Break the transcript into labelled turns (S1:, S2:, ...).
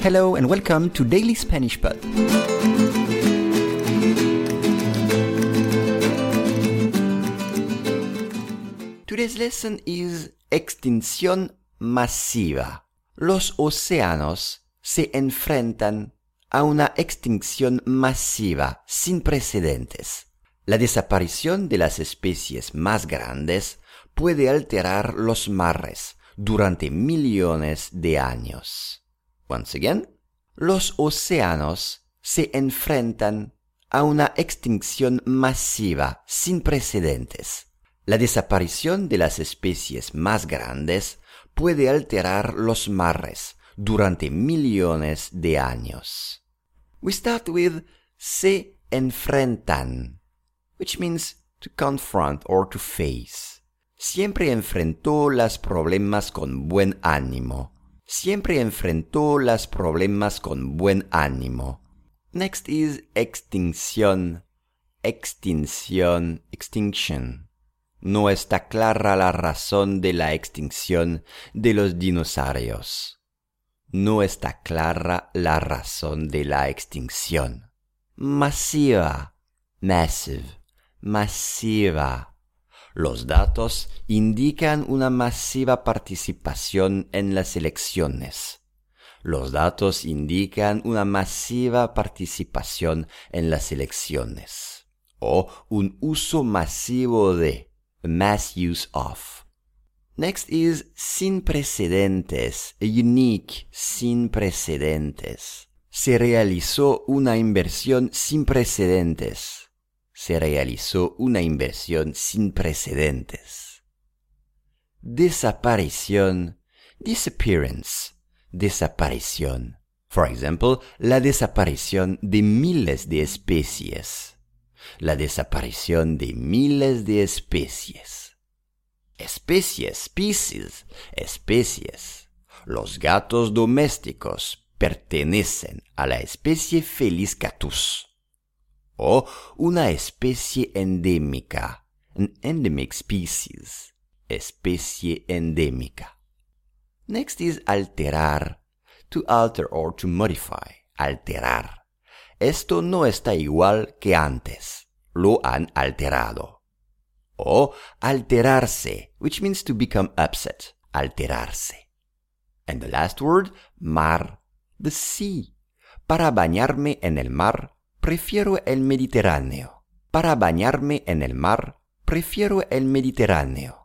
S1: Hello and welcome to Daily Spanish Pod. Today's lesson is extinción masiva. Los océanos se enfrentan a una extinción masiva sin precedentes. La desaparición de las especies más grandes puede alterar los mares durante millones de años. Once again, los océanos se enfrentan a una extinción masiva sin precedentes. La desaparición de las especies más grandes puede alterar los mares durante millones de años. We start with se enfrentan, which means to confront or to face. Siempre enfrentó los problemas con buen ánimo. Siempre enfrentó los problemas con buen ánimo. Next is extinción. Extinción, extinction. No está clara la razón de la extinción de los dinosaurios. No está clara la razón de la extinción. Masiva, massive, masiva. Los datos indican una masiva participación en las elecciones. Los datos indican una masiva participación en las elecciones o un uso masivo de mass use of. Next is sin precedentes, unique, sin precedentes. Se realizó una inversión sin precedentes. Se realizó una inversión sin precedentes. Desaparición, disappearance, desaparición. For example, la desaparición de miles de especies la desaparición de miles de especies. Especies, species, especies. Los gatos domésticos pertenecen a la especie Felis catus. O una especie endémica, an endemic species, especie endémica. Next is alterar, to alter or to modify, alterar esto no está igual que antes. Lo han alterado. O alterarse, which means to become upset. Alterarse. And the last word, mar, the sea. Para bañarme en el mar, prefiero el Mediterráneo. Para bañarme en el mar, prefiero el Mediterráneo.